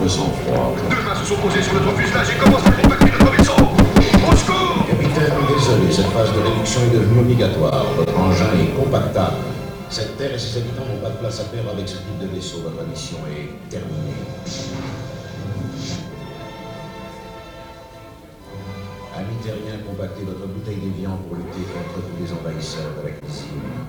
votre sang-froid. Deux mains se sont posées sur notre fuselage et commencent à compacter notre vaisseau Au secours Capitaine, désolé, cette phase de réduction est devenue obligatoire. Votre engin est compactable. Cette Terre et ses habitants n'ont pas de place à perdre avec ce type de vaisseau. Votre mission est terminée. Amis terriens, compactez votre bouteille d'évian pour lutter contre tous les envahisseurs de la cuisine.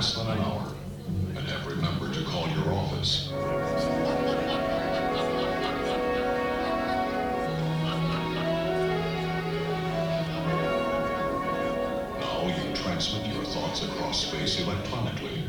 Less than an hour and have remembered to call your office. Now you transmit your thoughts across space electronically.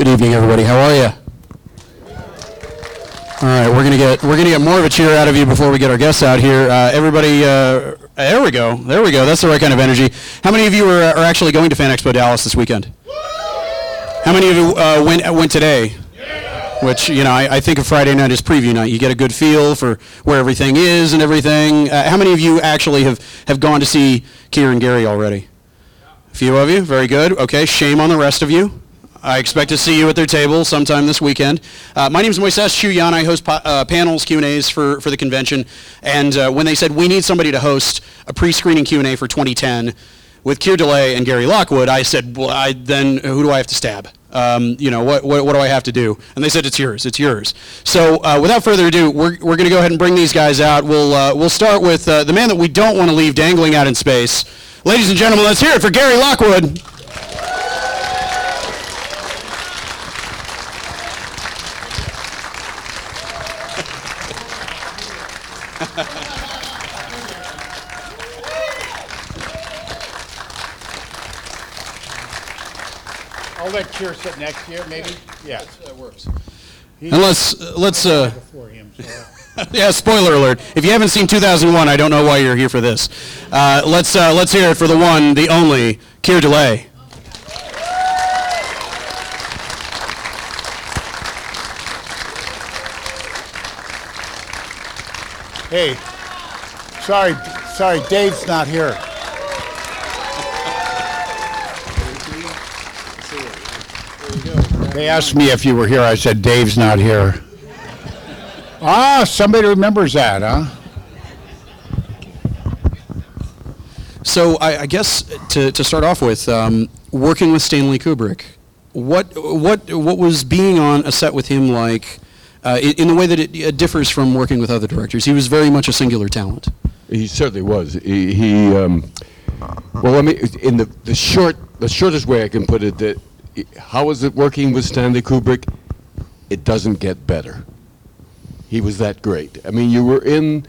Good evening, everybody. How are you? All right, we're gonna get we're gonna get more of a cheer out of you before we get our guests out here. Uh, everybody, uh, there we go, there we go. That's the right kind of energy. How many of you are, are actually going to Fan Expo Dallas this weekend? How many of you uh, went went today? Which you know, I, I think of Friday night as preview night. You get a good feel for where everything is and everything. Uh, how many of you actually have have gone to see Keir and Gary already? A few of you, very good. Okay, shame on the rest of you. I expect to see you at their table sometime this weekend. Uh, my name is Moises Chuyan. I host pa- uh, panels, Q&As for, for the convention. And uh, when they said we need somebody to host a pre-screening Q&A for 2010 with Keir Dullea and Gary Lockwood, I said, well, I, then who do I have to stab? Um, you know, what, what, what do I have to do? And they said, it's yours, it's yours. So uh, without further ado, we're, we're going to go ahead and bring these guys out. We'll, uh, we'll start with uh, the man that we don't want to leave dangling out in space. Ladies and gentlemen, let's hear it for Gary Lockwood. I'll let Keir sit next to you, maybe? Yeah. That works. And let's, let's, uh, Before him, so. yeah, spoiler alert. If you haven't seen 2001, I don't know why you're here for this. Uh, let's, uh, let's hear it for the one, the only, Keir Dullea. Hey, sorry, sorry, Dave's not here. They asked me if you were here. I said, Dave's not here. Ah, somebody remembers that, huh? So I, I guess to, to start off with, um, working with Stanley Kubrick, what, what, what was being on a set with him like uh, in, in the way that it, it differs from working with other directors? He was very much a singular talent. He certainly was. He, he um, well, let me, in the, the short, the shortest way I can put it, that how was it working with Stanley Kubrick? It doesn't get better. He was that great. I mean, you were in,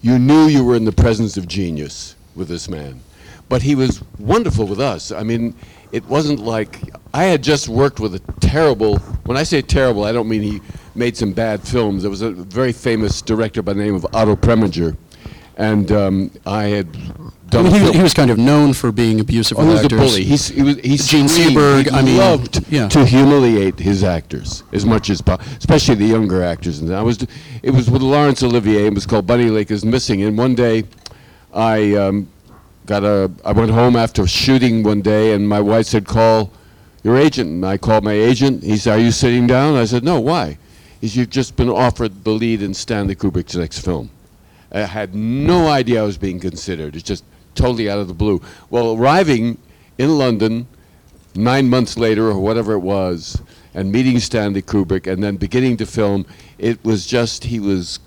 you knew you were in the presence of genius with this man. But he was wonderful with us. I mean, it wasn't like, I had just worked with a terrible, when I say terrible, I don't mean he made some bad films. There was a very famous director by the name of Otto Preminger. And um, I had I done. mean, he, was, he was kind of known for being abusive Oh, he was a actors. bully. He's, he was, he Jean. Seberg, I mean, loved yeah. to humiliate his actors as much as possible, especially the younger actors. And I was, it was with Laurence Olivier. It was called Bunny Lake is Missing. And one day, I um, got a. I went home after shooting one day, and my wife said, "Call your agent." And I called my agent. He said, "Are you sitting down?" I said, "No. Why?" He said, "You've just been offered the lead in Stanley Kubrick's next film." I had no idea I was being considered. It's just totally out of the blue. Well, arriving in London nine months later or whatever it was, and meeting Stanley Kubrick, and then beginning to film, it was just he was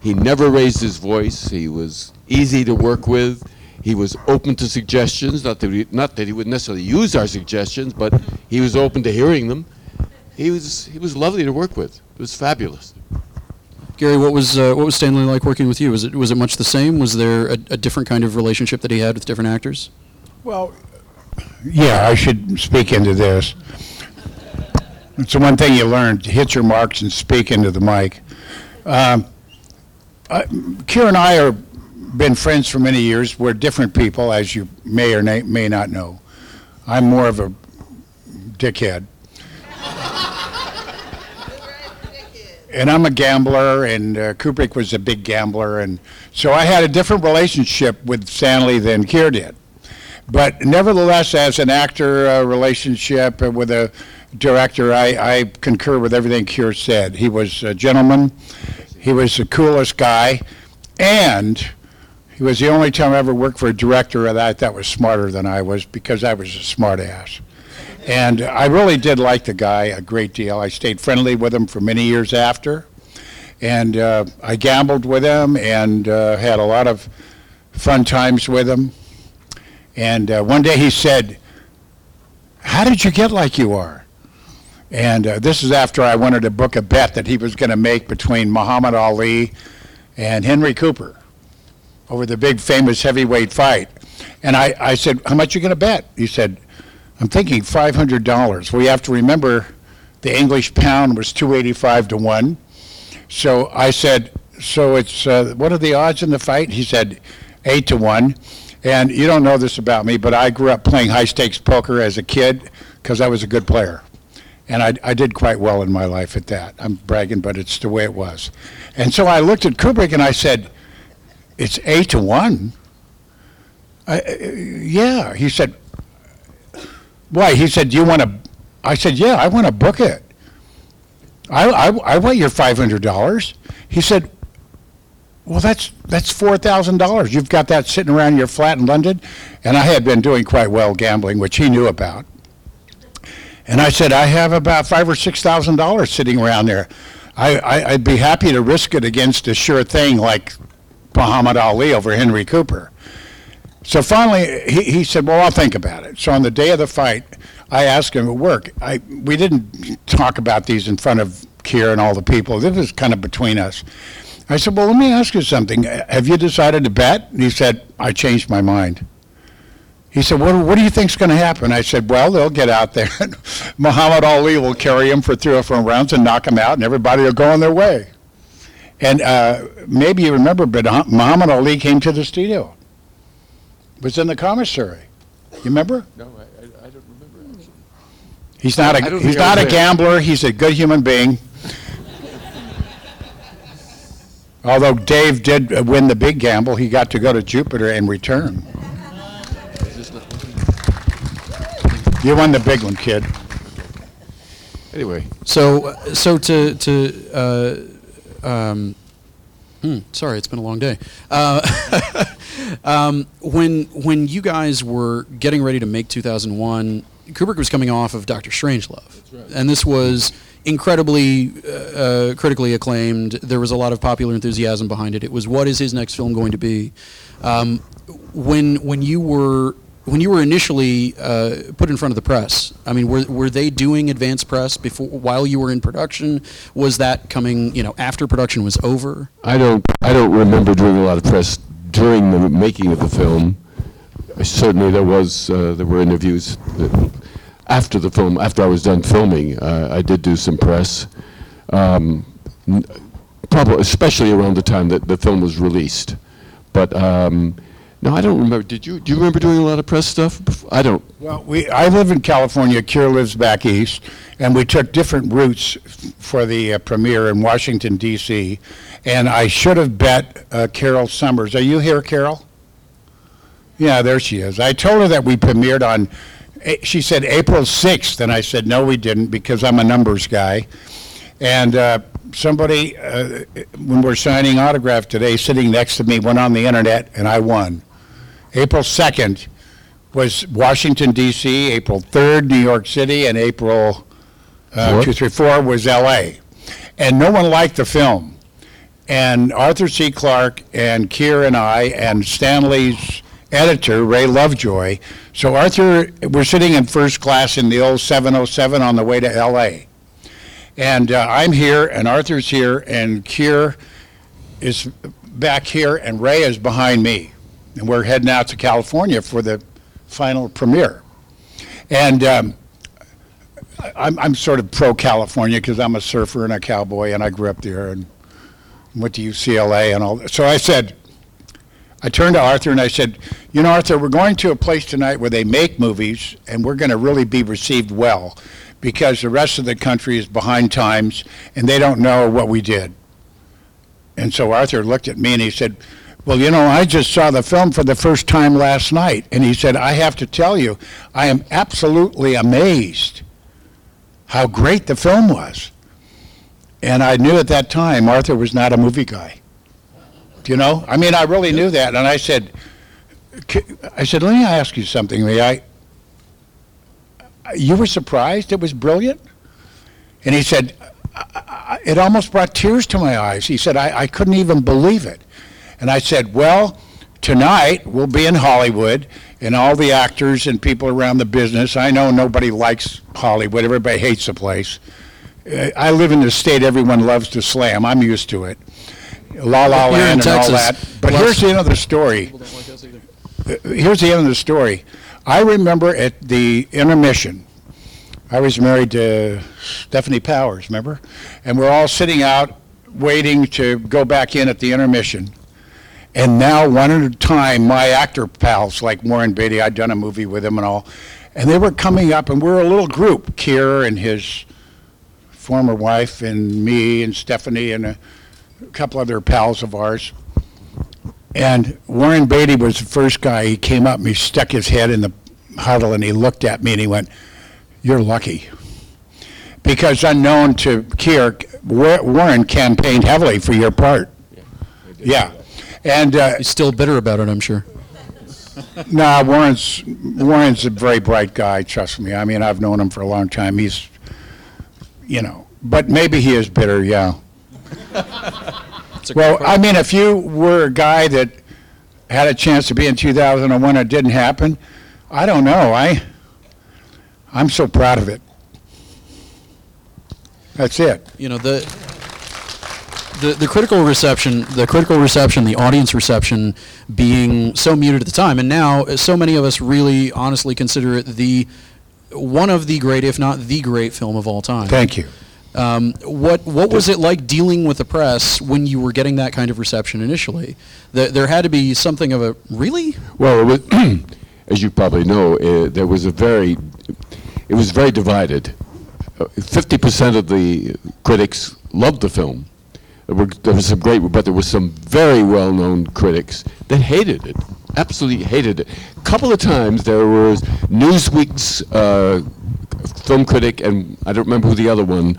he never raised his voice. He was easy to work with. He was open to suggestions. Not that he, not that he would necessarily use our suggestions, but he was open to hearing them. He was he was lovely to work with. It was fabulous. Gary, what was uh, what was Stanley like working with you? Was it was it much the same? Was there a, a different kind of relationship that he had with different actors? Well, yeah, I should speak into this. It's the one thing you learn, hit your marks and speak into the mic. Um, I- and I have been friends for many years. We're different people, as you may or may not know. I'm more of a dickhead. And I'm a gambler, and uh, Kubrick was a big gambler, and so I had a different relationship with Stanley than Keir did. But nevertheless, as an actor uh, relationship uh, with a director, I, I concur with everything Keir said. He was a gentleman, he was the coolest guy, and he was the only time I ever worked for a director that I thought was smarter than I was because I was a smart ass. And I really did like the guy a great deal. I stayed friendly with him for many years after. And uh, I gambled with him and uh, had a lot of fun times with him. And uh, one day he said, How did you get like you are? And uh, this is after I wanted to book a bet that he was going to make between Muhammad Ali and Henry Cooper over the big famous heavyweight fight. And I, I said, How much you going to bet? He said, I'm thinking $500. We have to remember the English pound was 285 to 1. So I said, So it's, uh, what are the odds in the fight? He said, 8 to 1. And you don't know this about me, but I grew up playing high stakes poker as a kid because I was a good player. And I, I did quite well in my life at that. I'm bragging, but it's the way it was. And so I looked at Kubrick and I said, It's 8 to 1. I, uh, yeah. He said, why? He said, "Do you want to?" I said, "Yeah, I want to book it. I, I, I want your five hundred dollars." He said, "Well, that's that's four thousand dollars. You've got that sitting around your flat in London." And I had been doing quite well gambling, which he knew about. And I said, "I have about five or six thousand dollars sitting around there. I, I, I'd be happy to risk it against a sure thing like Muhammad Ali over Henry Cooper." So finally, he, he said, "Well, I'll think about it." So on the day of the fight, I asked him at work. I we didn't talk about these in front of Keir and all the people. This was kind of between us. I said, "Well, let me ask you something. Have you decided to bet?" And he said, "I changed my mind." He said, "What, what do you think's going to happen?" I said, "Well, they'll get out there. and Muhammad Ali will carry him for three or four rounds and knock him out, and everybody will go on their way." And uh, maybe you remember, but Muhammad Ali came to the studio was in the commissary. You remember? No, I, I, I don't remember actually. He's not I a don't he's think I not a there. gambler. He's a good human being. Although Dave did uh, win the big gamble, he got to go to Jupiter and return. You won the big one, kid. Anyway, So so to to uh, um, hmm, sorry, it's been a long day. Uh, um, when when you guys were getting ready to make 2001, Kubrick was coming off of Doctor Strangelove, and this was incredibly uh, uh, critically acclaimed. There was a lot of popular enthusiasm behind it. It was what is his next film going to be? Um, when when you were when you were initially uh, put in front of the press, I mean, were, were they doing advance press before while you were in production? Was that coming, you know, after production was over? I don't I don't remember doing a lot of press during the making of the film. Certainly, there was uh, there were interviews uh, after the film. After I was done filming, uh, I did do some press. Um, probably, especially around the time that the film was released. But um, no, I don't remember. Did you? Do you remember doing a lot of press stuff? I don't. Well, we, I live in California, Keir lives back east, and we took different routes f- for the uh, premiere in Washington DC. And I should have bet uh, Carol Summers. Are you here, Carol? Yeah, there she is. I told her that we premiered on, A- she said April 6th, and I said, no, we didn't, because I'm a numbers guy. And uh, somebody, uh, when we're signing autograph today, sitting next to me, went on the internet, and I won. April 2nd was Washington DC, April 3rd, New York City, and April uh, Fourth? 2, 3, 4 was LA. And no one liked the film. And Arthur C. Clarke and Keir and I and Stanley's editor, Ray Lovejoy. So Arthur, we're sitting in first class in the old 707 on the way to LA. And uh, I'm here, and Arthur's here, and Keir is back here, and Ray is behind me. And we're heading out to California for the final premiere. And um, I'm, I'm sort of pro-California because I'm a surfer and a cowboy, and I grew up there and went to UCLA and all. that. So I said, I turned to Arthur and I said, you know, Arthur, we're going to a place tonight where they make movies, and we're going to really be received well because the rest of the country is behind times, and they don't know what we did. And so Arthur looked at me and he said, well, you know, I just saw the film for the first time last night. And he said, I have to tell you, I am absolutely amazed how great the film was. And I knew at that time Arthur was not a movie guy. You know? I mean, I really knew that. And I said, I said, let me ask you something, Lee. I, you were surprised it was brilliant? And he said, it almost brought tears to my eyes. He said, I, I couldn't even believe it. And I said, well, tonight we'll be in Hollywood and all the actors and people around the business. I know nobody likes Hollywood. Everybody hates the place. Uh, I live in the state everyone loves to slam. I'm used to it. La La You're in Land and all Texas. that. But Less- here's the end of the story. Uh, Here's the end of the story. I remember at the intermission, I was married to Stefanie Powers, remember? And we're all sitting out waiting to go back in at the intermission. And now, one at a time, my actor pals like Warren Beatty, I'd done a movie with him and all, and they were coming up, and we're a little group, Keir and his former wife, and me, and Stefanie, and a couple other pals of ours. And Warren Beatty was the first guy. He came up and he stuck his head in the huddle and he looked at me and he went, You're lucky. Because unknown to Keir, Warren campaigned heavily for your part. Yeah. And uh, He's still bitter about it, I'm sure. Nah, Warren's Warren's a very bright guy. Trust me. I mean, I've known him for a long time. He's, you know, but maybe he is bitter. Yeah. It's a Well, I mean, if you were a guy that had a chance to be in 2001, it didn't happen. I don't know. I, I'm so proud of it. That's it. you know the the the critical reception the critical reception the audience reception being so muted at the time and now uh, so many of us really honestly consider it the one of the great if not the great film of all time Thank you. um, what what was it like dealing with the press when you were getting that kind of reception initially there, there had to be something of a really Well, it was, as you probably know, uh, there was a very, it was very divided. Fifty percent of the critics loved the film. There were, there was some great, but there were some very well-known critics that hated it, absolutely hated it. A couple of times there was Newsweek's uh, film critic, and I don't remember who the other one.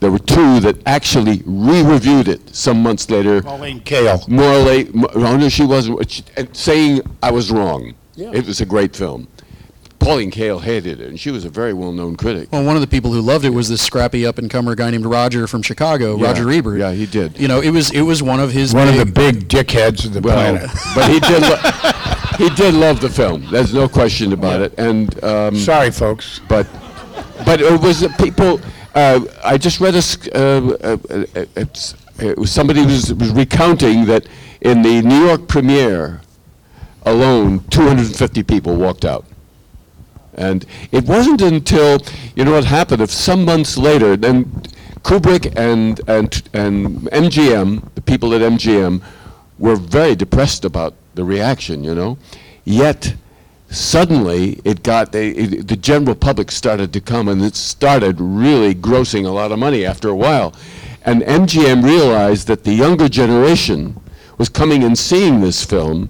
There were two that actually re-reviewed it some months later Pauline Kael. more late. Oh no, she wasn't. she- and Saying I was wrong. Yeah. It was a great film. Pauline Kael hated it, and she was a very well-known critic. well one of the people who loved it was this scrappy up and comer guy named Roger from Chicago Yeah, Roger Ebert yeah, he did. you know it was it was one of his One of the big dickheads of the Well, planet. but he did. Lo- he did love the film. There's no question about it. And um, Sorry, folks. but but it was people. Uh, I just read a. s- Uh, uh, uh, it's, it was somebody was, was recounting that in the New York premiere alone, 250 people walked out. And it wasn't until you know what happened. If some months later, then Kubrick and and and MGM, the people at MGM, were very depressed about the reaction, you know. Yet, suddenly, it got, they, it, the general public started to come, and it started really grossing a lot of money after a while. And MGM realized that the younger generation was coming and seeing this film,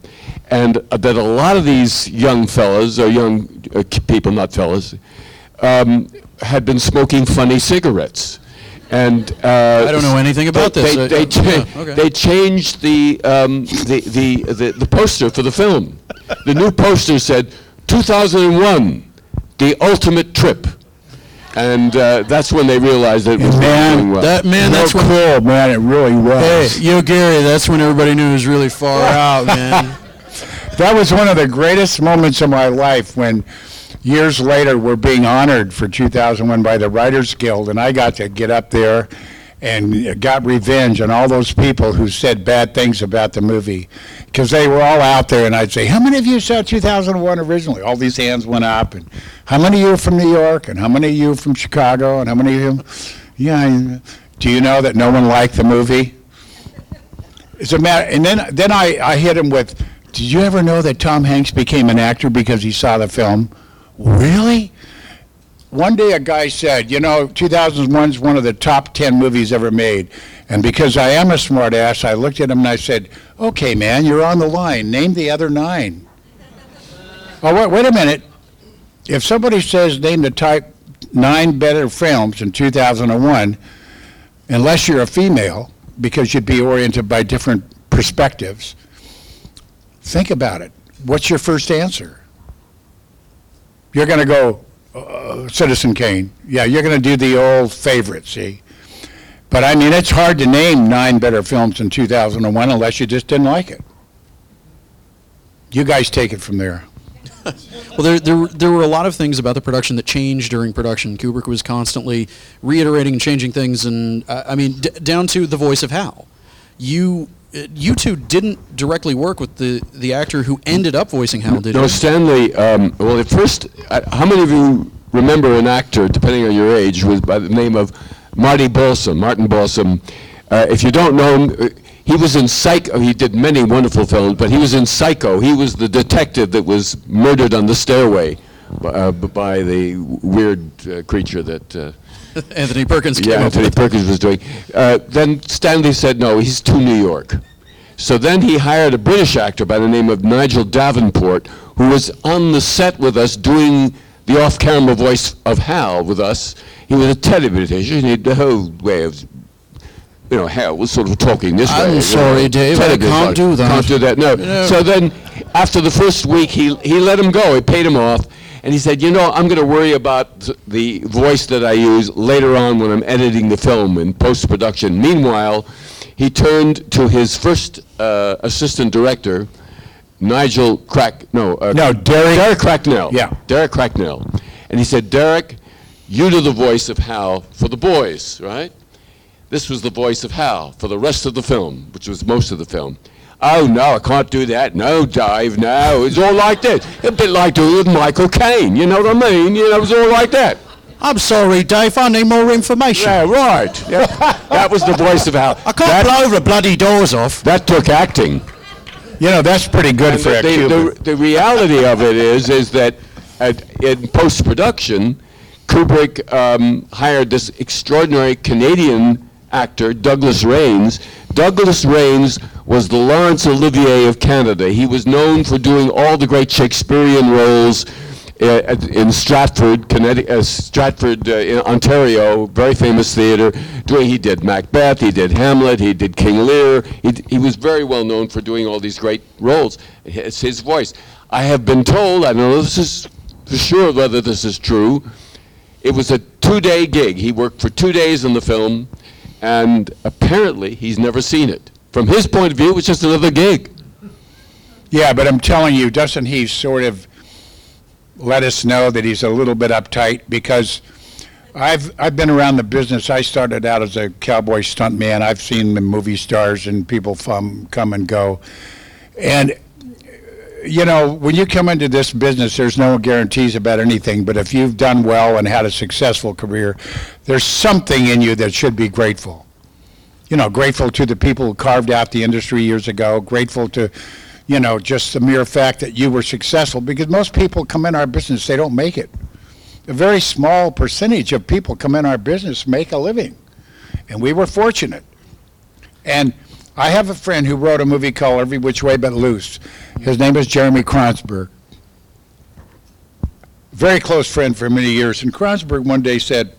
and uh, that a lot of these young fellas, or young uh, people, not fellas, um, had been smoking funny cigarettes. And uh, I don't know anything about they, this. They, Uh, they, cha- yeah, okay. they changed the, um, the, the, the, the poster for the film. The new poster said 2001, the ultimate trip. And uh, that's when they realized that it was not Man, doing well. That man, Real that's when. cool, man, it really was. Hey, was. yo, Gary, that's when everybody knew it was really far out, man. That was one of the greatest moments of my life when years later we're being honored for 2001 by the Writers Guild, and I got to get up there and got revenge on all those people who said bad things about the movie because they were all out there, and I'd say, "How many of you saw 2001 originally?" All these hands went up, and how many of you are from New York, and how many of you are from Chicago, and how many of you? Yeah. Do you know that no one liked the movie? It's a matter, and then then I, I hit him with, "Did you ever know that Tom Hanks became an actor because he saw the film?" Really? One day a guy said, "You know, 2001 is one of the top 10 movies ever made," and because I am a smart ass, I looked at him and I said, "Okay, man, you're on the line. Name the other nine." oh, wait, wait a minute. If somebody says name the type nine better films in 2001, unless you're a female, because you'd be oriented by different perspectives. Think about it. What's your first answer? You're going to go, uh, Citizen Kane. Yeah, you're going to do the old favorite, see? But I mean, it's hard to name nine better films in 2001 unless you just didn't like it. You guys take it from there. Well, there, there, there were a lot of things about the production that changed during production. Kubrick was constantly reiterating and changing things, and uh, I mean, down to the voice of Hal. You, you two didn't directly work with the, the actor who ended up voicing Hal, did No, you? Stanley, um, well, at first, uh, how many of you remember an actor, depending on your age, was by the name of Marty Balsam, Martin Balsam? Uh, if you don't know him, uh, he was in Psycho. He did many wonderful films, but he was in Psycho. He was the detective that was murdered on the stairway b- uh, by the weird uh, creature that. Anthony Perkins came yeah, up Anthony with. Perkins was doing. Uh, then Stanley said, no, he's too New York. So then he hired a British actor by the name of Nigel Davenport, who was on the set with us doing the off-camera voice of Hal with us. He was a television. He had the whole way of, you know, Hal was sort of talking this way. I'm you know, sorry, Dave, I can't do that. Can't do that, no. No. So then, after the first week, he, he let him go. He paid him off. And he said, you know, I'm going to worry about the voice that I use later on when I'm editing the film in post-production. Meanwhile, he turned to his first uh, assistant director, Nigel Crack, no. Uh, No, Derek- Derek Cracknell. Yeah. Derek Cracknell. And he said, Derek, you do the voice of Hal for the boys, right? This was the voice of Hal for the rest of the film, which was most of the film. Oh, no, I can't do that. No, Dave, no. It's all like this. A bit like doing with Michael Caine. You know what I mean? You know, it was all like that. I'm sorry, Dave. I need more information. Yeah, right. Yeah. that was the voice of Hal. I can't that, blow the bloody doors off. that took acting. You know, that's pretty good And for a the, the, the reality of it is, is that at, in post-production, Kubrick um, hired this extraordinary Canadian actor, Douglas Rains. Douglas Rains was the Laurence Olivier of Canada. He was known for doing all the great Shakespearean roles uh, in Stratford, Connecticut, uh, Stratford, uh, in Ontario, very famous theater. Doing, he did Macbeth, he did Hamlet, he did King Lear. He, he was very well known for doing all these great roles. It's his voice. I have been told, I don't know this is for sure whether this is true, it was a two-day gig. He worked for two days on the film, and apparently he's never seen it. From his point of view, it was just another gig. Yeah, but I'm telling you, doesn't he sort of let us know that he's a little bit uptight? Because I've, I've been around the business. I started out as a cowboy stuntman. I've seen the movie stars and people from, come and go. And, you know, when you come into this business, there's no guarantees about anything. But if you've done well and had a successful career, there's something in you that should be grateful. you know, grateful to the people who carved out the industry years ago, grateful to, you know, just the mere fact that you were successful, because most people come in our business, they don't make it. A very small percentage of people come in our business, make a living. And we were fortunate. And I have a friend who wrote a movie called Every Which Way But Loose. His name is Jeremy Kronsberg. Very close friend for many years. And Kronsberg one day said,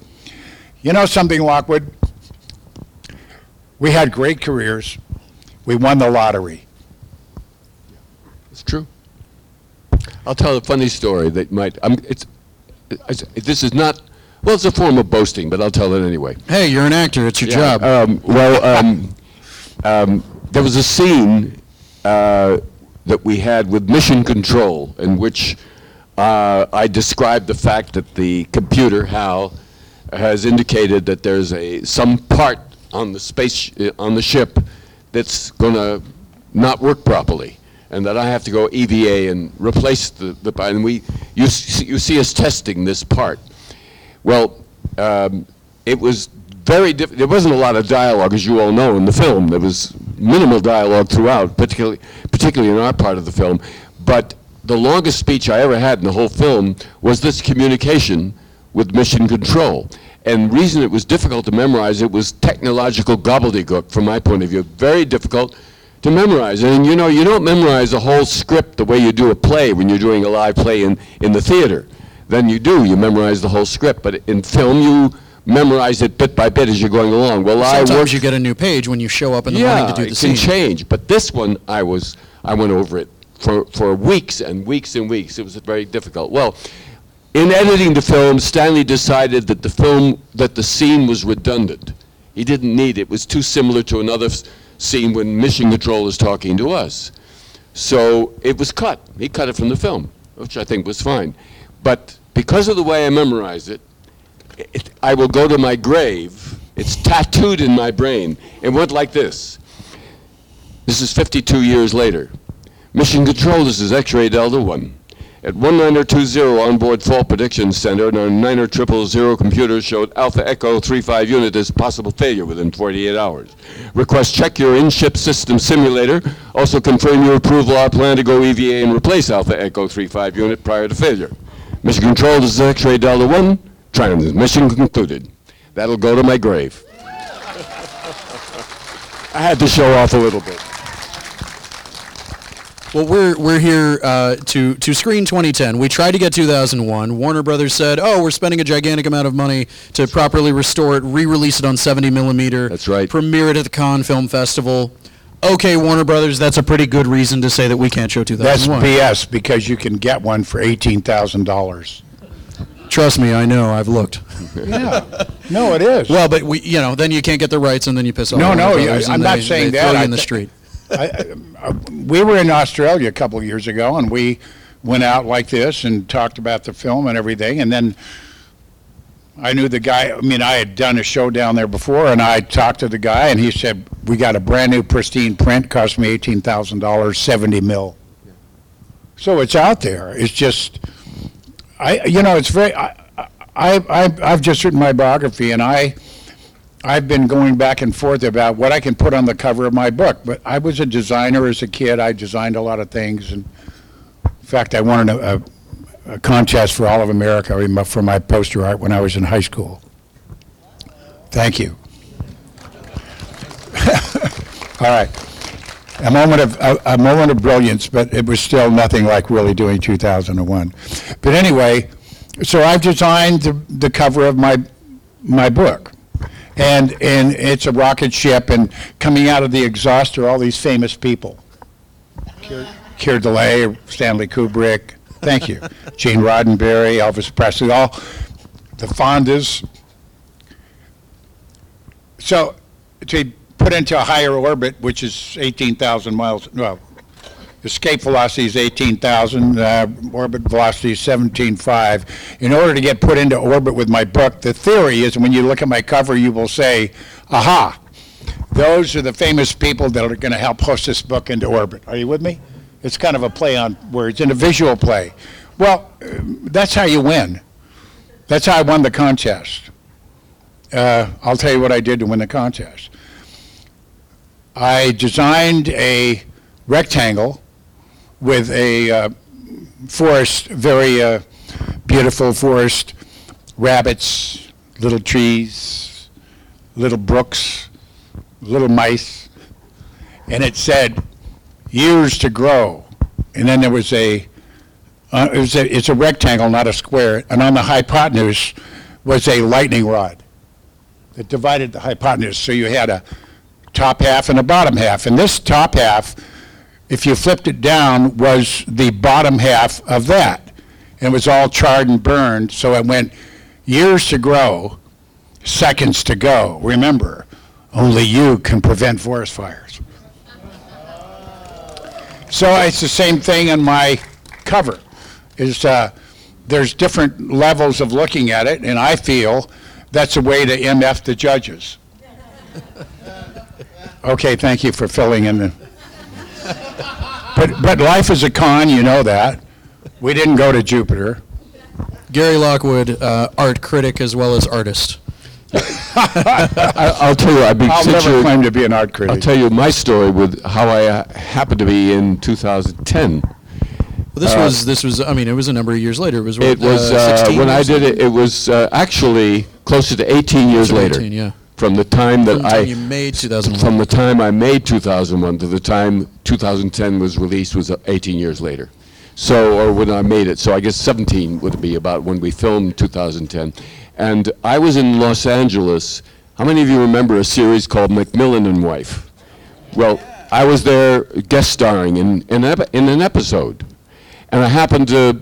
You know something, Lockwood? We had great careers. We won the lottery. It's true. I'll tell a funny story that might, I'm, it's, it's, this is not, well, it's a form of boasting, but I'll tell it anyway. Hey, you're an actor. It's your Yeah, job. Um, well, um, um, there was a scene uh, that we had with Mission Control in which uh, I described the fact that the computer, HAL, has indicated that there's a some part on the space uh, on the ship that's going to not work properly, and that I have to go EVA and replace the the part. And we you you see us testing this part. Well, um, it was very diff- there wasn't a lot of dialogue, as you all know, in the film. There was minimal dialogue throughout, particularly particularly in our part of the film. But the longest speech I ever had in the whole film was this communication with Mission Control. And reason it was difficult to memorize, it was technological gobbledygook from my point of view. Very difficult to memorize. And you know, you don't memorize a whole script the way you do a play when you're doing a live play in, in the theater. Then you do, you memorize the whole script. But in film, you memorize it bit by bit as you're going along. Well, I Sometimes worked you get a new page when you show up in the yeah, morning to do the it scene. can change. But this one, I was, I went over it for, for weeks and weeks and weeks. It was very difficult. Well, in editing the film, Stanley decided that the film, that the scene was redundant. He didn't need it. It was too similar to another scene when Mission Control is talking to us. So it was cut. He cut it from the film, which I think was fine. But because of the way I memorized it, it, I will go to my grave. It's tattooed in my brain. It went like this. This is 52 years later. Mission Control, this is X-Ray Delta 1. At 1920 onboard fault prediction center, our 9000 computer showed Alpha Echo 35 unit as possible failure within 48 hours. Request check your in-ship system simulator. Also confirm your approval our plan to go EVA and replace Alpha Echo 35 unit prior to failure. Mission Control, this is X-Ray Delta 1. Transmission concluded. That'll go to my grave. I had to show off a little bit. Well, we're we're here uh, to to screen 2010. We tried to get 2001. Warner Brothers said, "Oh, we're spending a gigantic amount of money to properly restore it, re-release it on 70 millimeter. That's right. Premiere it at the Cannes Film Festival." Okay, Warner Brothers, that's a pretty good reason to say that we can't show 2001. That's 2001. BS because you can get one for $18,000. Trust me, I know. I've looked. Yeah. No, it is. Well, but we, you know, then you can't get the rights, and then you piss off. No, Warner no, Brothers, I'm not they- saying they that. Throw you I in the thi- street. I, I, uh, we were in Australia a couple of years ago, and we went out like this and talked about the film and everything. And then I knew the guy. I mean, I had done a show down there before, and I talked to the guy, and he said, "We got a brand new pristine print. Cost me eighteen thousand dollars, seventy mil." So it's out there. It's just, I, you know, it's very. I, I, I, I've just written my biography, and I. I've been going back and forth about what I can put on the cover of my book, but I was a designer as a kid. I designed a lot of things, and in fact, I won a, a, a contest for All of America for my poster art when I was in high school. Thank you. All right. A moment of a, a moment of brilliance, but it was still nothing like really doing 2001. But anyway, so I've designed the, the cover of my my book and and it's a rocket ship, and coming out of the exhaust are all these famous people. Keir, Keir Dullea, Stanley Kubrick, thank you, Gene Roddenberry, Elvis Presley, all the Fondas. So to put into a higher orbit, which is 18,000 miles, well, escape velocity is 18,000, uh, orbit velocity is 17.5. In order to get put into orbit with my book, the theory is when you look at my cover, you will say, aha, those are the famous people that are going to help push this book into orbit. Are you with me? It's kind of a play on words, in a visual play. Well, that's how you win. That's how I won the contest. Uh, I'll tell you what I did to win the contest. I designed a rectangle with a uh, forest, very uh, beautiful forest, rabbits, little trees, little brooks, little mice, and it said, years to grow. And then there was a, uh, it was a, it's a rectangle, not a square, and on the hypotenuse was a lightning rod that divided the hypotenuse. So you had a top half and a bottom half. And this top half, if you flipped it down, was the bottom half of that. And it was all charred and burned, so it went years to grow, seconds to go. Remember, only you can prevent forest fires. So it's the same thing in my cover, is uh, there's different levels of looking at it, and I feel that's a way to MF the judges. Okay, thank you for filling in the, but, but life is a con, you know that. We didn't go to Jupiter. Gary Lockwood, uh, art critic as well as artist. I, I'll tell you, I mean, I'll since never you're- claim to be an art I'll critic. tell you my story with how I uh, happened to be in 2010. Well, this was this was I mean it was a number of years later. It was what, It was uh, uh, 16 when I years did later? it. It was uh, actually closer to 18 years later. 18, yeah. From the time that From the I time you made 2001. From the time I made 2001 to the time 2010 was released was uh, 18 years later. So, or when I made it. So I guess 17 would be about when we filmed 2010. And I was in Los Angeles. How many of you remember a series called McMillan and Wife? Well, I was there guest starring in, in, ep- in an episode. And I happened to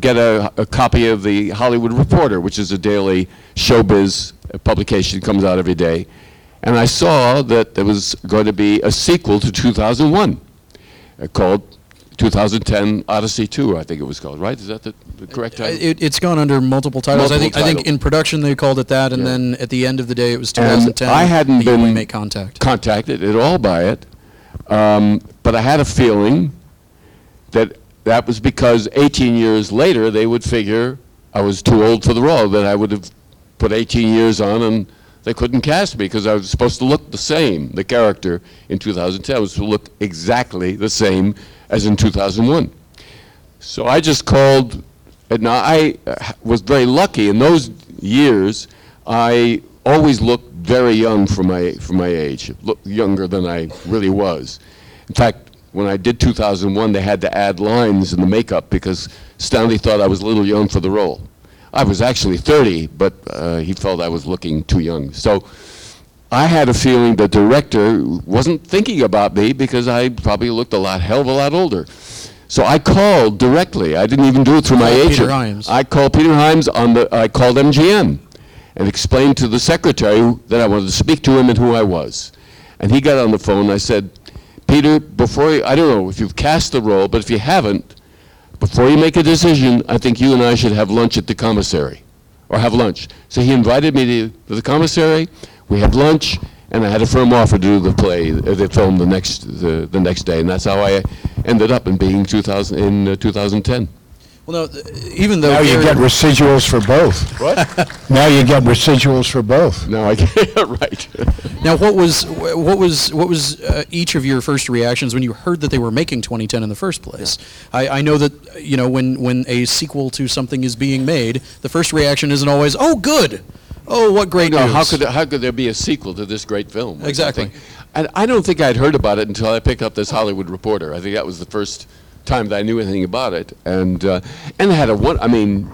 get a, a copy of the Hollywood Reporter, which is a daily showbiz publication that comes out every day. And I saw that there was going to be a sequel to 2001 uh, called 2010 Odyssey 2, I think it was called, right? Is that the, the correct title? It, it's gone under multiple titles. I think Multiple I think in production they called it that, and Yeah. then at the end of the day it was And 2010. I hadn't been make contact. contacted at all by it, um, but I had a feeling that that was because 18 years later they would figure I was too old for the role, that I would have put 18 years on and they couldn't cast me because I was supposed to look the same. The character in 2010 was supposed to look exactly the same as in 2001. So I just called, and I uh, was very lucky in those years. I always looked very young for my for my age, looked younger than I really was. In fact, when I did 2001, they had to add lines in the makeup because Stanley thought I was a little young for the role. I was actually 30, but uh, he felt I was looking too young. So I had a feeling the director wasn't thinking about me because I probably looked a lot, hell of a lot older. So I called directly. I didn't even do it through my agent. Peter Hyams. I called Peter Hyams on the. I called MGM, and explained to the secretary that I wanted to speak to him and who I was. And he got on the phone. I said, Peter, before you, I don't know if you've cast the role, but if you haven't, before you make a decision, I think you and I should have lunch at the commissary, or have lunch. So he invited me to, the commissary. We had lunch, and I had a firm offer to do the play, uh, the film the next the, the next day, and that's how I ended up in being 2000 in uh, 2010. Well, no, th- even though Now you get residuals for both. What? Now you get residuals for both. no, I right. Now, what was what was what was uh, each of your first reactions when you heard that they were making 2010 in the first place? I, I know that you know when when a sequel to something is being made, the first reaction isn't always "Oh, good! Oh, what great No, news!" how could there, how could there be a sequel to this great film? or Exactly. something? And I don't think I'd heard about it until I picked up this Hollywood Reporter. I think that was the first time that I knew anything about it, and uh, and it had a one. I mean,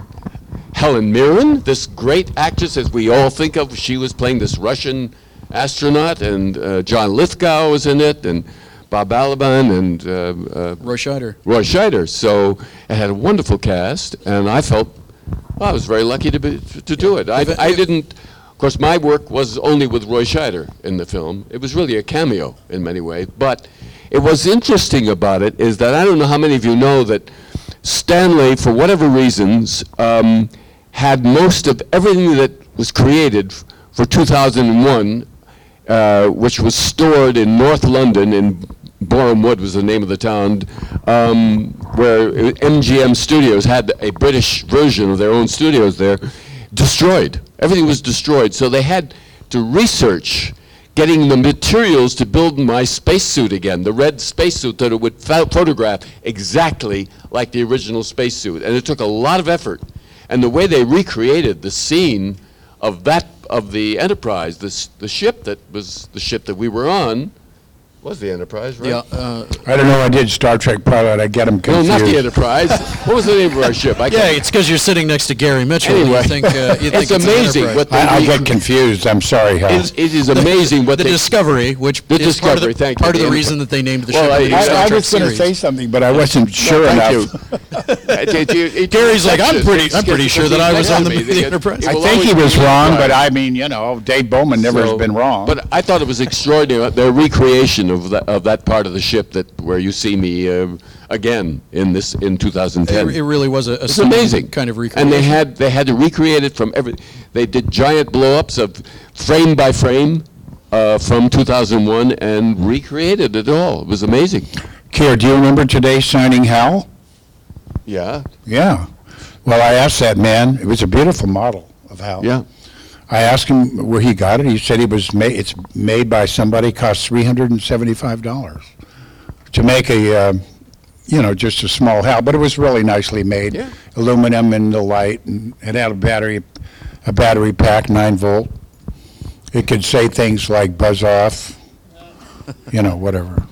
Helen Mirren, this great actress, as we all think of, she was playing this Russian astronaut, and uh, John Lithgow was in it, and Bob Balaban, and uh, uh, Roy Scheider. Roy Scheider. So it had a wonderful cast, and I felt well, I was very lucky to be, to do it. I, If I didn't. Of course, my work was only with Roy Scheider in the film. It was really a cameo in many ways. But it was interesting about it is that I don't know how many of you know that Stanley, for whatever reasons, um, had most of everything that was created for 2001 uh, which was stored in North London, in Boreham Wood was the name of the town, um, where MGM Studios had a British version of their own studios there, destroyed. Everything was destroyed. So they had to research getting the materials to build my spacesuit again, the red spacesuit that it would pho- photograph exactly like the original spacesuit. And it took a lot of effort. And the way they recreated the scene of that, of the Enterprise, this, the ship that was the ship that we were on, was the Enterprise, right? Yeah, uh, I don't know, I did Star Trek pilot, I get them No, confused. not the Enterprise. what was the name of our ship? I yeah, can't- it's because you're sitting next to Gary Mitchell. Anyway, you think, uh, you think it's amazing an what Enterprise. they I, I get confused, I'm sorry, Hal. It is, it is amazing what the they. Discovery, which The is part of Discovery, the, thank you, part of the the Enterprise. reason that they named the Well, ship I- the I- Star I, I Trek was going to series. say something, but I wasn't sure Thank enough. you. Gary's like, I'm pretty- I'm pretty sure that I was on the- the Enterprise. I think he was wrong, but I mean, you know, Dave Bowman never has been wrong. But I thought it was extraordinary, their recreation of that, of that part of the ship that, where you see me uh, again in this, in 2010. It, it really was a, a It's stunning amazing. kind of recreation. And they had, they had to recreate it from every, they did giant blow-ups of frame by frame uh, from 2001 and recreated it all. It was amazing. Keir, do you remember today signing Hal? Yeah, Yeah. Well, I asked that man, it was a beautiful model of Hal. yeah. I asked him where he got it. He said he was made, it's made by somebody, cost $375 to make a, uh, you know, just a small Hal, but it was really nicely made. Yeah. Aluminum and the light, and it had a battery, a battery pack, nine volt. It could say things like buzz off, you know, whatever.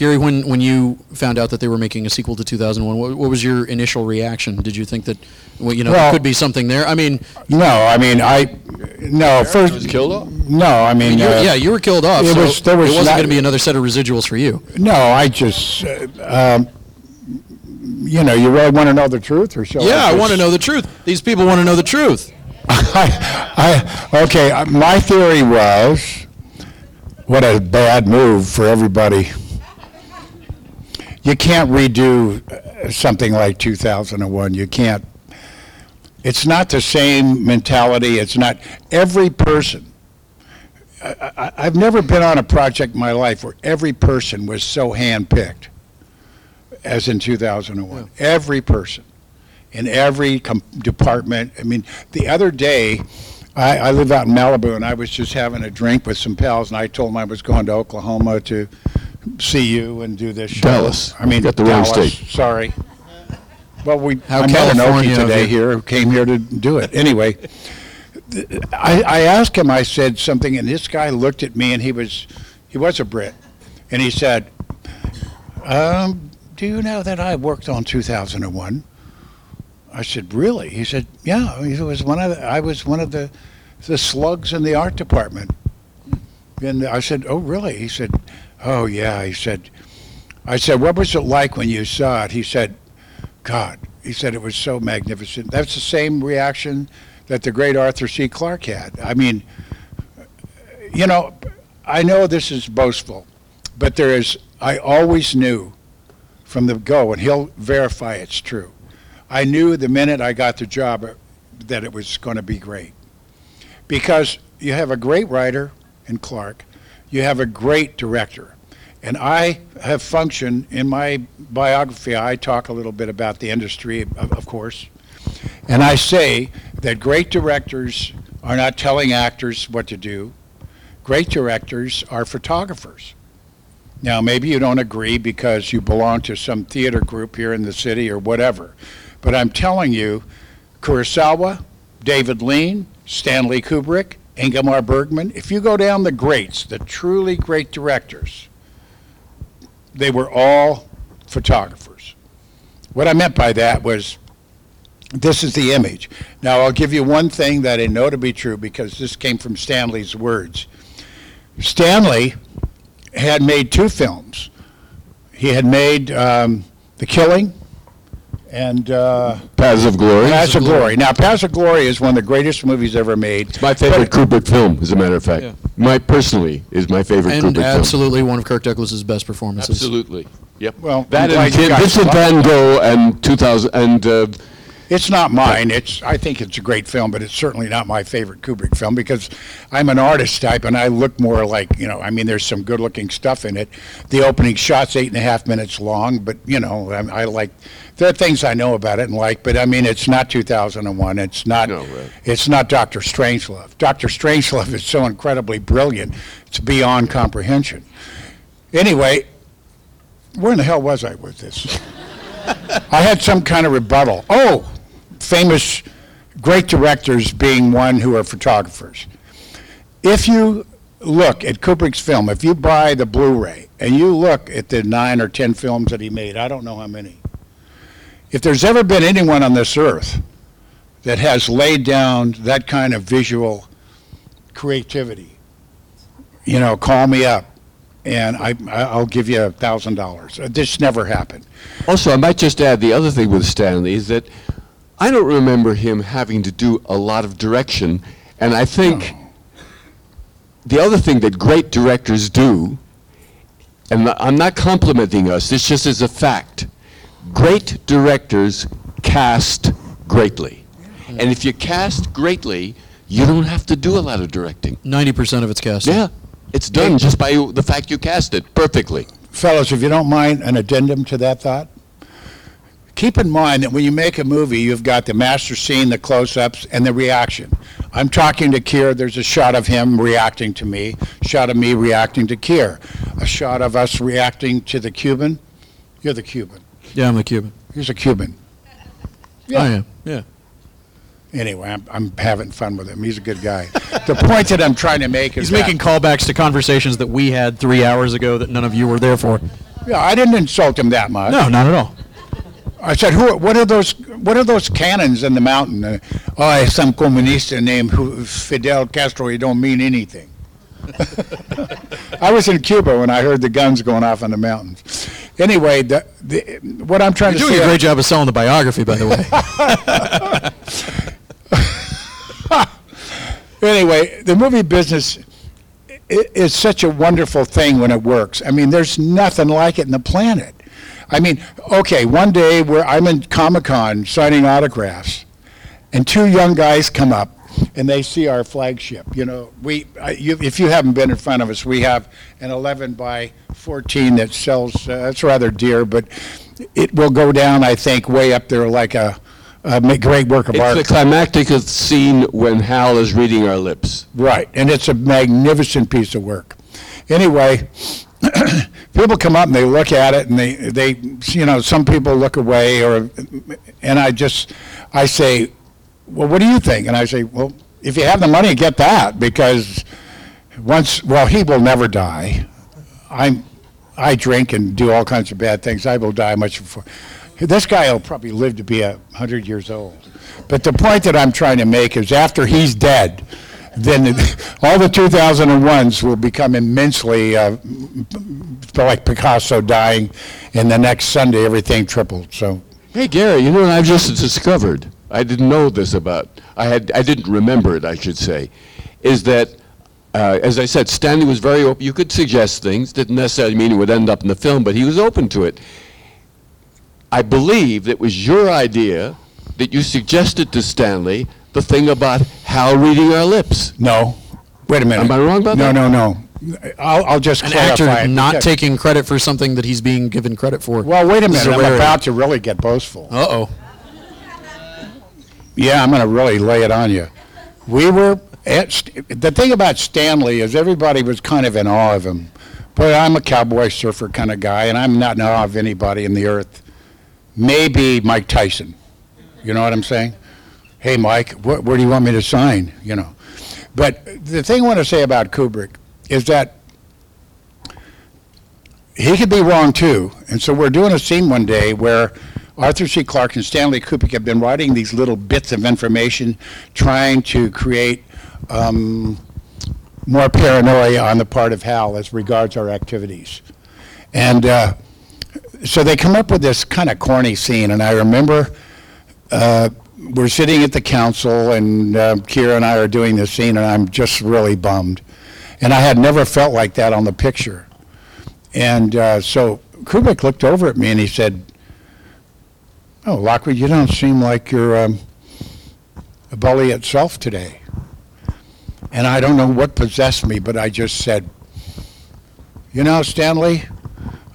Gary, when, when you found out that they were making a sequel to 2001, what, what was your initial reaction? Did you think that, well, you know, there could be something there? I mean, No, I mean, I, no, first. was killed off? No, I mean, you, uh, yeah, you were killed off, it so was- there was it wasn't going to be another set of residuals for you. no, I just, uh, um, you know, you really want to know the truth, or shall I? Yeah, I want to know the truth. These people want to know the truth. I, I, okay, uh, my theory was, what a bad move for everybody. You can't redo uh, something like 2001. You can't. It's not the same mentality. It's not every person. I, I, I've never been on a project in my life where every person was so handpicked as in 2001. Every person in every com- department. I mean, the other day, I, I live out in Malibu, and I was just having a drink with some pals, and I told them I was going to Oklahoma to see you and do this show. Dallas. I mean, got the wrong Dallas, state. Sorry. Well, we, How I met an California of today you. here who came here to do it. Anyway, th- I, I asked him, I said something, and this guy looked at me, and he was, he was a Brit, and he said, um, do you know that I worked on 2001? I said, really? He said, yeah. He was one of the, I was one of the, the slugs in the art department. And I said, oh, really? He said, oh, yeah. He said, I said, what was it like when you saw it? He said, God. He said it was so magnificent. That's the same reaction that the great Arthur C. Clarke had. I mean, you know, I know this is boastful, but there is, I always knew from the go, and he'll verify it's true. I knew the minute I got the job uh, that it was going to be great. Because you have a great writer in Clarke, you have a great director. And I have functioned in my biography, I talk a little bit about the industry, of, of course. And I say that great directors are not telling actors what to do. Great directors are photographers. Now, maybe you don't agree because you belong to some theater group here in the city or whatever. But I'm telling you, Kurosawa, David Lean, Stanley Kubrick, Ingmar Bergman, if you go down the greats, the truly great directors, they were all photographers. What I meant by that was this is the image. Now, I'll give you one thing that I know to be true because this came from Stanley's words. Stanley had made two films. He had made um, The Killing and uh, Paths of Glory. Paths of Glory. Now, Paths of Glory is one of the greatest movies ever made. It's my favorite But- Kubrick film, as a matter of fact. Yeah. My, personally, is my favorite And Kubrick film. absolutely one of Kirk Douglas's best performances. Absolutely. Yep. Well, I'm that glad and you Vin- guys Vincent Van Gogh and 2000 and uh, It's not mine. It's, I think it's a great film, but it's certainly not my favorite Kubrick film because I'm an artist type and I look more like, you know, I mean, there's some good-looking stuff in it. The opening shot's eight and a half minutes long, but, you know, I, I like, there are things I know about it and like, but I mean, it's not 2001. It's not, No, right. it's not Dr. Strangelove. Dr. Strangelove is so incredibly brilliant. It's beyond comprehension. Anyway, where in the hell was I with this? I had some kind of rebuttal. Oh, famous great directors being one who are photographers. If you look at Kubrick's film, if you buy the Blu-ray and you look at the nine or ten films that he made, I don't know how many. If there's ever been anyone on this earth that has laid down that kind of visual creativity, you know, call me up and I, I'll give you a thousand dollars. This never happened. Also, I might just add the other thing with Stanley is that I don't remember him having to do a lot of direction, and I think the other thing that great directors do, and I'm not complimenting us, this just is a fact. Great directors cast greatly. And if you cast greatly, you don't have to do a lot of directing. 90% of it's cast. Yeah, it's done just by the fact you cast it perfectly. Fellows, if you don't mind an addendum to that thought, keep in mind that when you make a movie, you've got the master scene, the close-ups, and the reaction. I'm talking to Keir, there's a shot of him reacting to me, shot of me reacting to Keir, a shot of us reacting to the Cuban. You're the Cuban. Yeah, I'm the Cuban. He's a Cuban. I am. Yeah. Anyway, I'm, I'm having fun with him. He's a good guy. The point that I'm trying to make is He's that- making callbacks to conversations that we had three hours ago that none of you were there for. Yeah, I didn't insult him that much. No, not at all. I said, "Who? What are those? What are those cannons in the mountain?" Uh, oh, it's some comunista named who- Fidel Castro. He don't mean anything. I was in Cuba when I heard the guns going off in the mountains. Anyway, the, the, what I'm trying You're to doing say. a great job of selling the biography, by the way. anyway, the movie business is such a wonderful thing when it works. I mean, there's nothing like it in the planet. I mean, okay, one day where I'm in Comic Con signing autographs, and two young guys come up and they see our flagship. You know, we I, you, if you haven't been in front of us, we have an 11 by 14 that sells. Uh, it's rather dear, but it will go down, I think, way up there like a, a great work of art. It's the climactic scene when Hal is reading our lips. Right, and it's a magnificent piece of work. Anyway, people come up and they look at it and they, they, you know, some people look away or, and I just, I say, well, what do you think? And I say, well, if you have the money, get that because once, well, he will never die. I'm, I drink and do all kinds of bad things. I will die much before. This guy will probably live to be a hundred years old. But the point that I'm trying to make is after he's dead, then all the 2001s will become immensely, uh, like Picasso dying, and the next Sunday, everything tripled, so. Hey Gary, you know what I've just discovered? I didn't know this about. I had. I didn't remember it. I should say, is that. Uh, as I said, Stanley was very open. You could suggest things, didn't necessarily mean it would end up in the film, but he was open to it. I believe it was your idea that you suggested to Stanley the thing about Hal reading our lips. No, wait a minute. Am I wrong about No, that? no, no. No. I'll, I'll just An clarify. actor it. not Yeah. taking credit for something that he's being given credit for. Well, wait a minute, I'm rarity. about to really get boastful. Uh-oh. Yeah, I'm going to really lay it on you. We were at, St- the thing about Stanley is everybody was kind of in awe of him. But I'm a cowboy surfer kind of guy, and I'm not in awe of anybody in the earth. Maybe Mike Tyson. You know what I'm saying? Hey, Mike, wh- where do you want me to sign? You know. But the thing I want to say about Kubrick is that he could be wrong too. And so we're doing a scene one day where Arthur C. Clarke and Stanley Kubrick have been writing these little bits of information, trying to create um, more paranoia on the part of Hal as regards our activities. And uh, so they come up with this kind of corny scene, and I remember uh, we're sitting at the council, and uh, Kira and I are doing this scene, and I'm just really bummed. And I had never felt like that on the picture. And uh, so Kubrick looked over at me and he said, Oh, Lockwood, you don't seem like you're um, a bully itself today. And I don't know what possessed me, but I just said, you know, Stanley,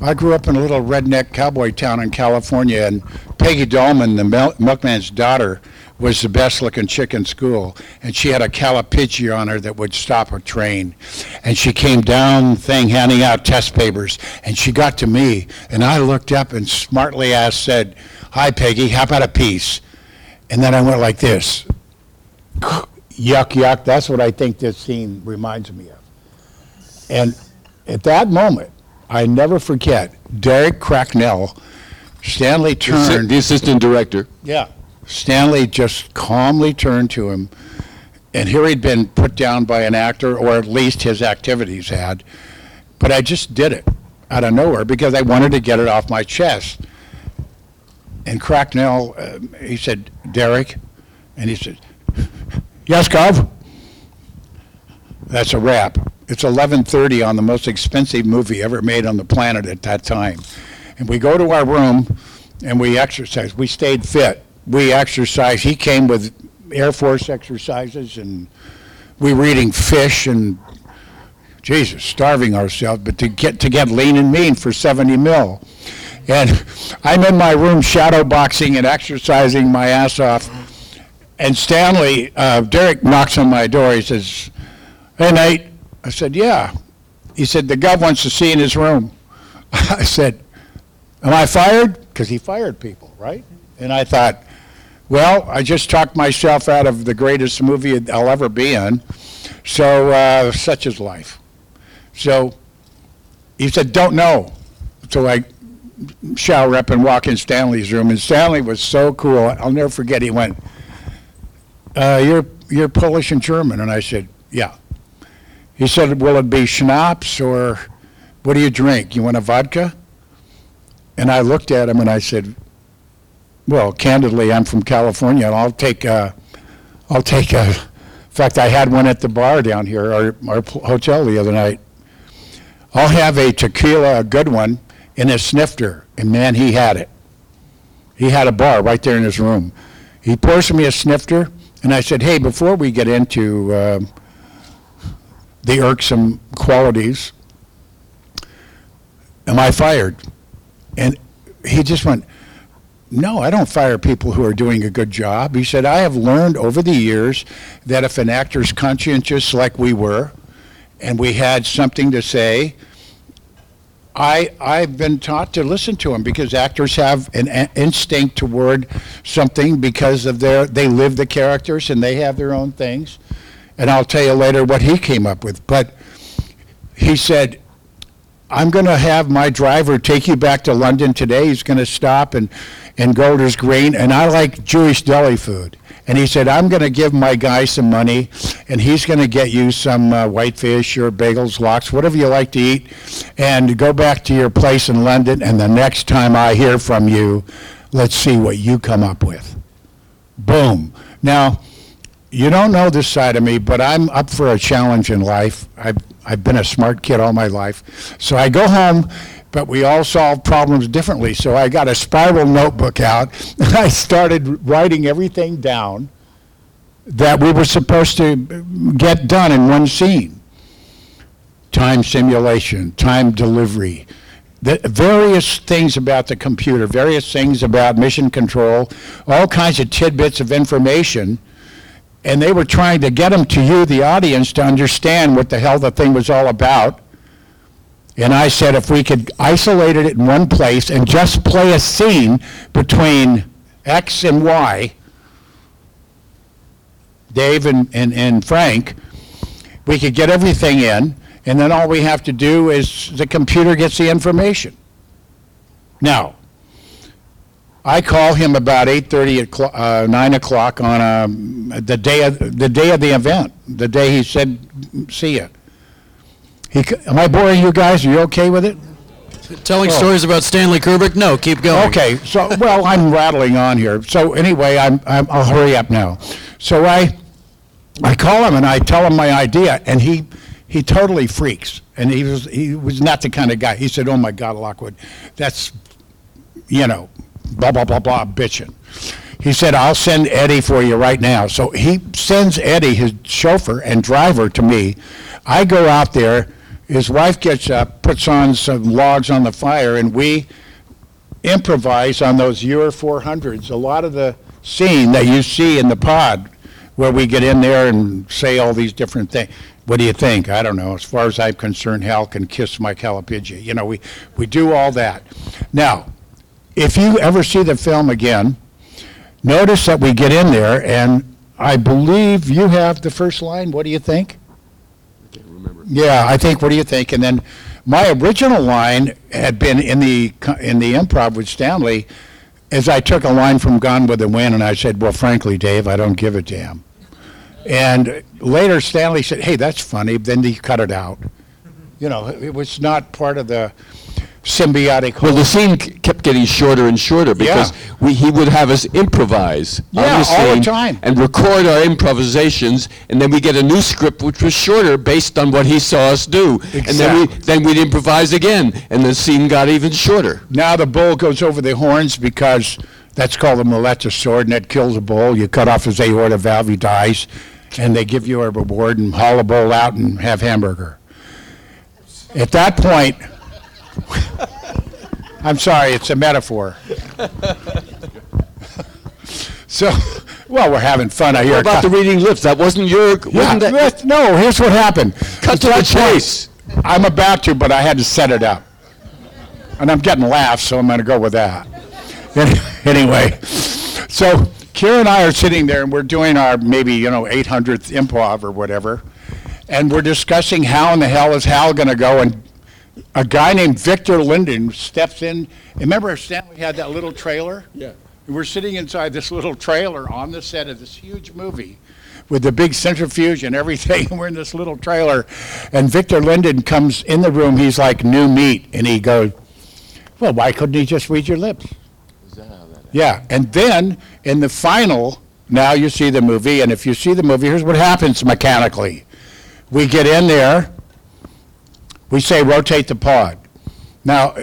I grew up in a little redneck cowboy town in California, and Peggy Dolman, the mil- milkman's daughter, was the best looking chick in school. And she had a Calipigi on her that would stop a train. And she came down thing handing out test papers. And she got to me, and I looked up and smartly asked, said, Hi, Peggy, how about a piece? And then I went like this. Yuck, yuck. That's what I think this scene reminds me of. And at that moment, I never forget, Derek Cracknell, Stanley turned. The assistant director. Yeah. Stanley just calmly turned to him, and here he'd been put down by an actor, or at least his activities had. But I just did it out of nowhere because I wanted to get it off my chest. And Cracknell, uh, he said, Derek, and he said, Yes, Gov. That's a wrap. It's 11:30 on the most expensive movie ever made on the planet at that time. And we go to our room and we exercise. We stayed fit. We exercise. He came with Air Force exercises and we were eating fish and Jesus, starving ourselves, but to get to get lean and mean for 70 mil. And I'm in my room shadow boxing and exercising my ass off. And Stanley, uh, Derek knocks on my door. He says, Hey, Nate. I said, Yeah. He said, The gov wants to see in his room. I said, Am I fired? Because he fired people, right? And I thought, Well, I just talked myself out of the greatest movie I'll ever be in. So, uh, such is life. So he said, Don't know. So I shower up and walk in Stanley's room, and Stanley was so cool. I'll never forget. He went, uh, "You're you're Polish and German," and I said, "Yeah." He said, "Will it be schnapps or what do you drink? You want a vodka?" And I looked at him and I said, "Well, candidly, I'm from California, and I'll take a, I'll take a. In fact, I had one at the bar down here, our our hotel the other night. I'll have a tequila, a good one." in a snifter, and man, he had it. He had a bar right there in his room. He pours me a snifter, and I said, "Hey, before we get into uh, the irksome qualities, am I fired?" And he just went, "No, I don't fire people who are doing a good job." He said, "I have learned over the years that if an actor's conscientious, like we were, and we had something to say." I, I've been taught to listen to them because actors have an a- instinct toward something because of their, they live the characters and they have their own things. And I'll tell you later what he came up with. But he said, I'm going to have my driver take you back to London today. He's going to stop in, in Golders Green, and I like Jewish deli food. And he said, I'm going to give my guy some money, and he's going to get you some uh, whitefish or bagels, lox, whatever you like to eat, and go back to your place in London. And the next time I hear from you, let's see what you come up with. Boom. Now, you don't know this side of me, but I'm up for a challenge in life. I've, I've been a smart kid all my life. So I go home, but we all solve problems differently. So I got a spiral notebook out, and I started writing everything down that we were supposed to get done in one scene. Time simulation, time delivery, the various things about the computer, various things about mission control, all kinds of tidbits of information and they were trying to get them to you, the audience, to understand what the hell the thing was all about. And I said if we could isolate it in one place and just play a scene between X and Y, Dave and, and, and Frank, we could get everything in, and then all we have to do is the computer gets the information. Now, I call him about 8:30 at uh, 9 o'clock on um, the day of, the day of the event, the day he said, "See ya." He, am I boring you guys? Are you okay with it? Telling Oh. stories about Stanley Kubrick? No, keep going. Okay, so, well, I'm rattling on here. So anyway, I'm, I'm, I'll hurry up now. So I, I call him and I tell him my idea, and he, he totally freaks. And he was, he was not the kind of guy. He said, "Oh my God, Lockwood, that's, you know, blah, blah, blah, blah, bitching. He said, I'll send Eddie for you right now. So he sends Eddie, his chauffeur and driver, to me. I go out there. His wife gets up, puts on some logs on the fire, and we improvise on those Euro 400s. A lot of the scene that you see in the pod where we get in there and say all these different things. What do you think? I don't know. As far as I'm concerned, Hal can kiss my Calapigi. You know, we, we do all that. Now, if you ever see the film again, notice that we get in there and I believe you have the first line. What do you think? I can't remember. Yeah, I think, what do you think? And then my original line had been in the, in the improv with Stanley, as I took a line from Gone with the Wind and I said, well, frankly, Dave, I don't give a damn. And later Stanley said, hey, that's funny, then he cut it out. You know, it was not part of the symbiotic Well, the scene c- kept getting shorter and shorter because we, he would have us improvise on Yeah, the all the scene time. and record our improvisations, and then we get a new script which was shorter based on what he saw us do. And then we Exactly. then we'd improvise again, and the scene got even shorter. Now the bull goes over the horns because that's called a Moletta sword, and that kills a bull. You cut off his aorta valve, he dies, and they give you a reward and haul the bull out and have hamburger. At that point, I'm sorry, it's a metaphor. So, well, we're having fun. I hear. What about the reading lips? That wasn't your. Yeah, Wasn't that, that's- no, here's what happened. Cut to the chase. I'm about to, but I had to set it up. And I'm getting laughs, so I'm going to go with that. Any- Anyway, so Kira and I are sitting there and we're doing our maybe, you know, 800th improv or whatever. And we're discussing how in the hell is Hal going to go and a guy named Victor Lyndon steps in. Remember Stanley had that little trailer? Yeah. We're sitting inside this little trailer on the set of this huge movie with the big centrifuge and everything. We're in this little trailer. And Victor Lyndon comes in the room. He's like new meat. And he goes, Well, why couldn't he just read your lips? Yeah. And then in the final, now you see the movie. And if you see the movie, here's what happens mechanically we get in there, we say rotate the pod. Now,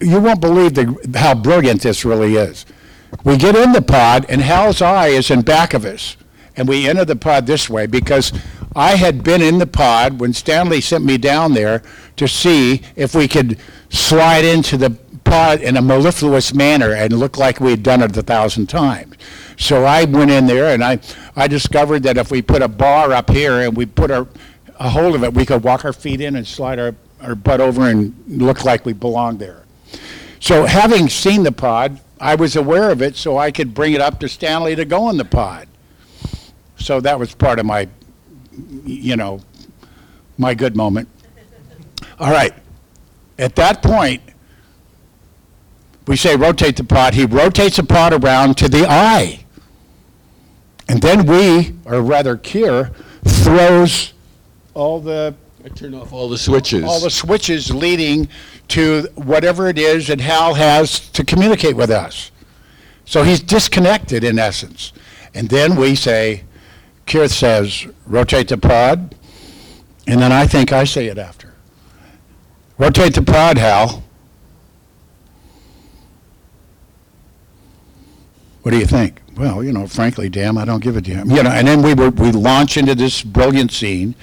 you won't believe the, how brilliant this really is. We get in the pod, and Hal's eye is in back of us. And we enter the pod this way because I had been in the pod when Stanley sent me down there to see if we could slide into the pod in a mellifluous manner and look like we had done it a thousand times. So I went in there and I, I discovered that if we put a bar up here and we put our, a hold of it, we could walk our feet in and slide our, our butt over and look like we belonged there. So having seen the pod, I was aware of it, so I could bring it up to Stanley to go in the pod. So that was part of my, you know, my good moment. All right. At that point, we say rotate the pod. He rotates the pod around to the eye. And then we, or rather Keir, throws all the I turn off all the switches. all the switches leading to whatever it is that Hal has to communicate with us. So he's disconnected in essence. And then we say, Kirth says, rotate the pod, and then I think I say it after. Rotate the pod, Hal. What do you think? Well, you know, frankly, damn, I don't give a damn. You know, and then we were, we launch into this brilliant scene.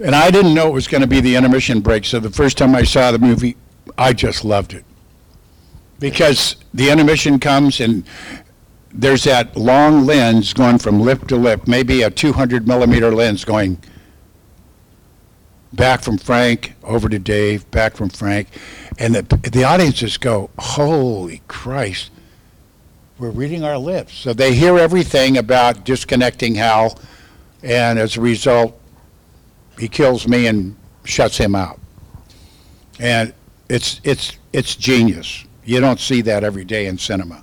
And I didn't know it was going to be the intermission break, so the first time I saw the movie, I just loved it. Because the intermission comes and there's that long lens going from lip to lip, maybe a 200 millimeter lens going back from Frank over to Dave, back from Frank, and the, the audiences go, holy Christ, we're reading our lips. So they hear everything about disconnecting Hal, and as a result, he kills me and shuts him out. And it's it's it's genius. You don't see that every day in cinema.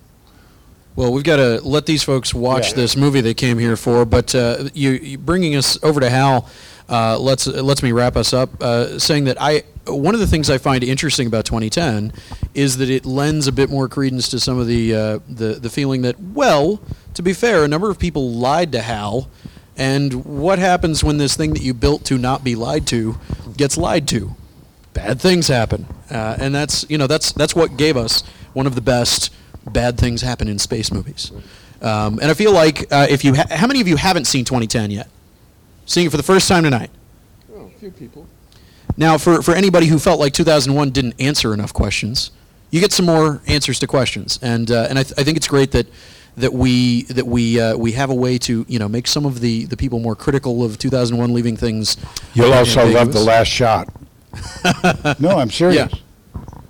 Well, we've got to let these folks watch Yeah. this movie they came here for. But uh, you, you bringing us over to Hal uh, lets lets me wrap us up, uh, saying that I one of the things I find interesting about 2010 is that it lends a bit more credence to some of the uh, the the feeling that well, to be fair, a number of people lied to Hal. And what happens when this thing that you built to not be lied to gets lied to? Bad things happen, uh, and that's you know that's that's what gave us one of the best bad things happen in space movies. Um, and I feel like uh, if you, ha- how many of you haven't seen 2010 yet? Seeing it for the first time tonight. Oh, a few people. Now, for, for anybody who felt like 2001 didn't answer enough questions, you get some more answers to questions, and uh, and I, th- I think it's great that that we that we uh, we have a way to you know make some of the, the people more critical of 2001 leaving things. You'll also love the last shot. No, I'm serious.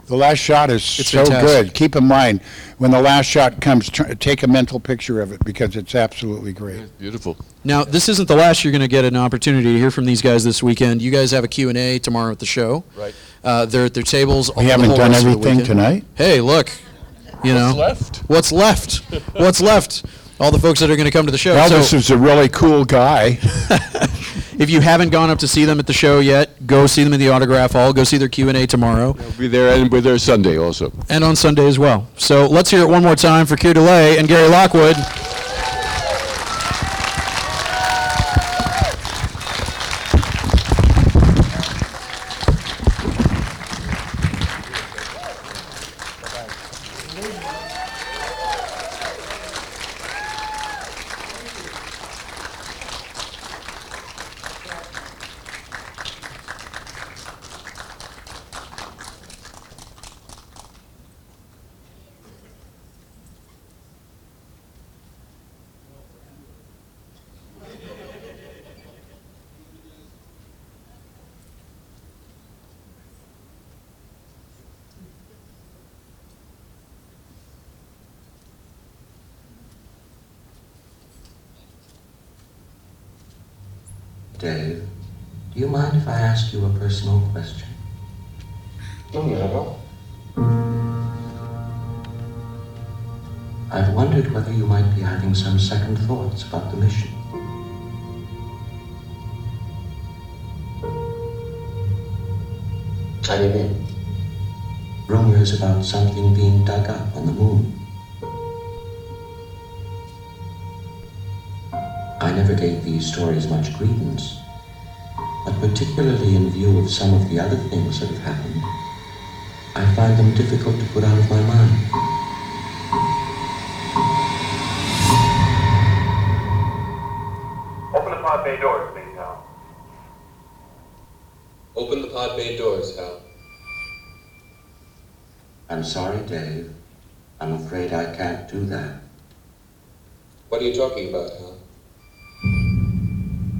The last shot is It's so fantastic. good. Keep in mind, when the last shot comes, tr- take a mental picture of it because it's absolutely great. Beautiful. Now, this isn't the last you're going to get an opportunity to hear from these guys this weekend. You guys have a Q&A tomorrow at the show. Right. Uh, they're at their tables. all- We the haven't whole done rest everything tonight? Hey, look. You know. left? What's left? What's left? All the folks that are going to come to the show. Elvis So- is a really cool guy. If you haven't gone up to see them at the show yet, go see them in the autograph hall. Go see their Q and A tomorrow, We'll be there and we're there Sunday also. and on Sunday as well. So let's hear it one more time for Keir Dullea and Gary Lockwood. Dave, do you mind if I ask you a personal question? I've wondered whether you might be having some second thoughts about the mission. How do you mean? Rumors about something being dug up on the moon. I never gave these stories much credence, but particularly in view of some of the other things that have happened, I find them difficult to put out of my mind. Open the pod bay doors, please, Hal. Open the pod bay doors, Hal. I'm sorry, Dave. I'm afraid I can't do that. What are you talking about, Hal?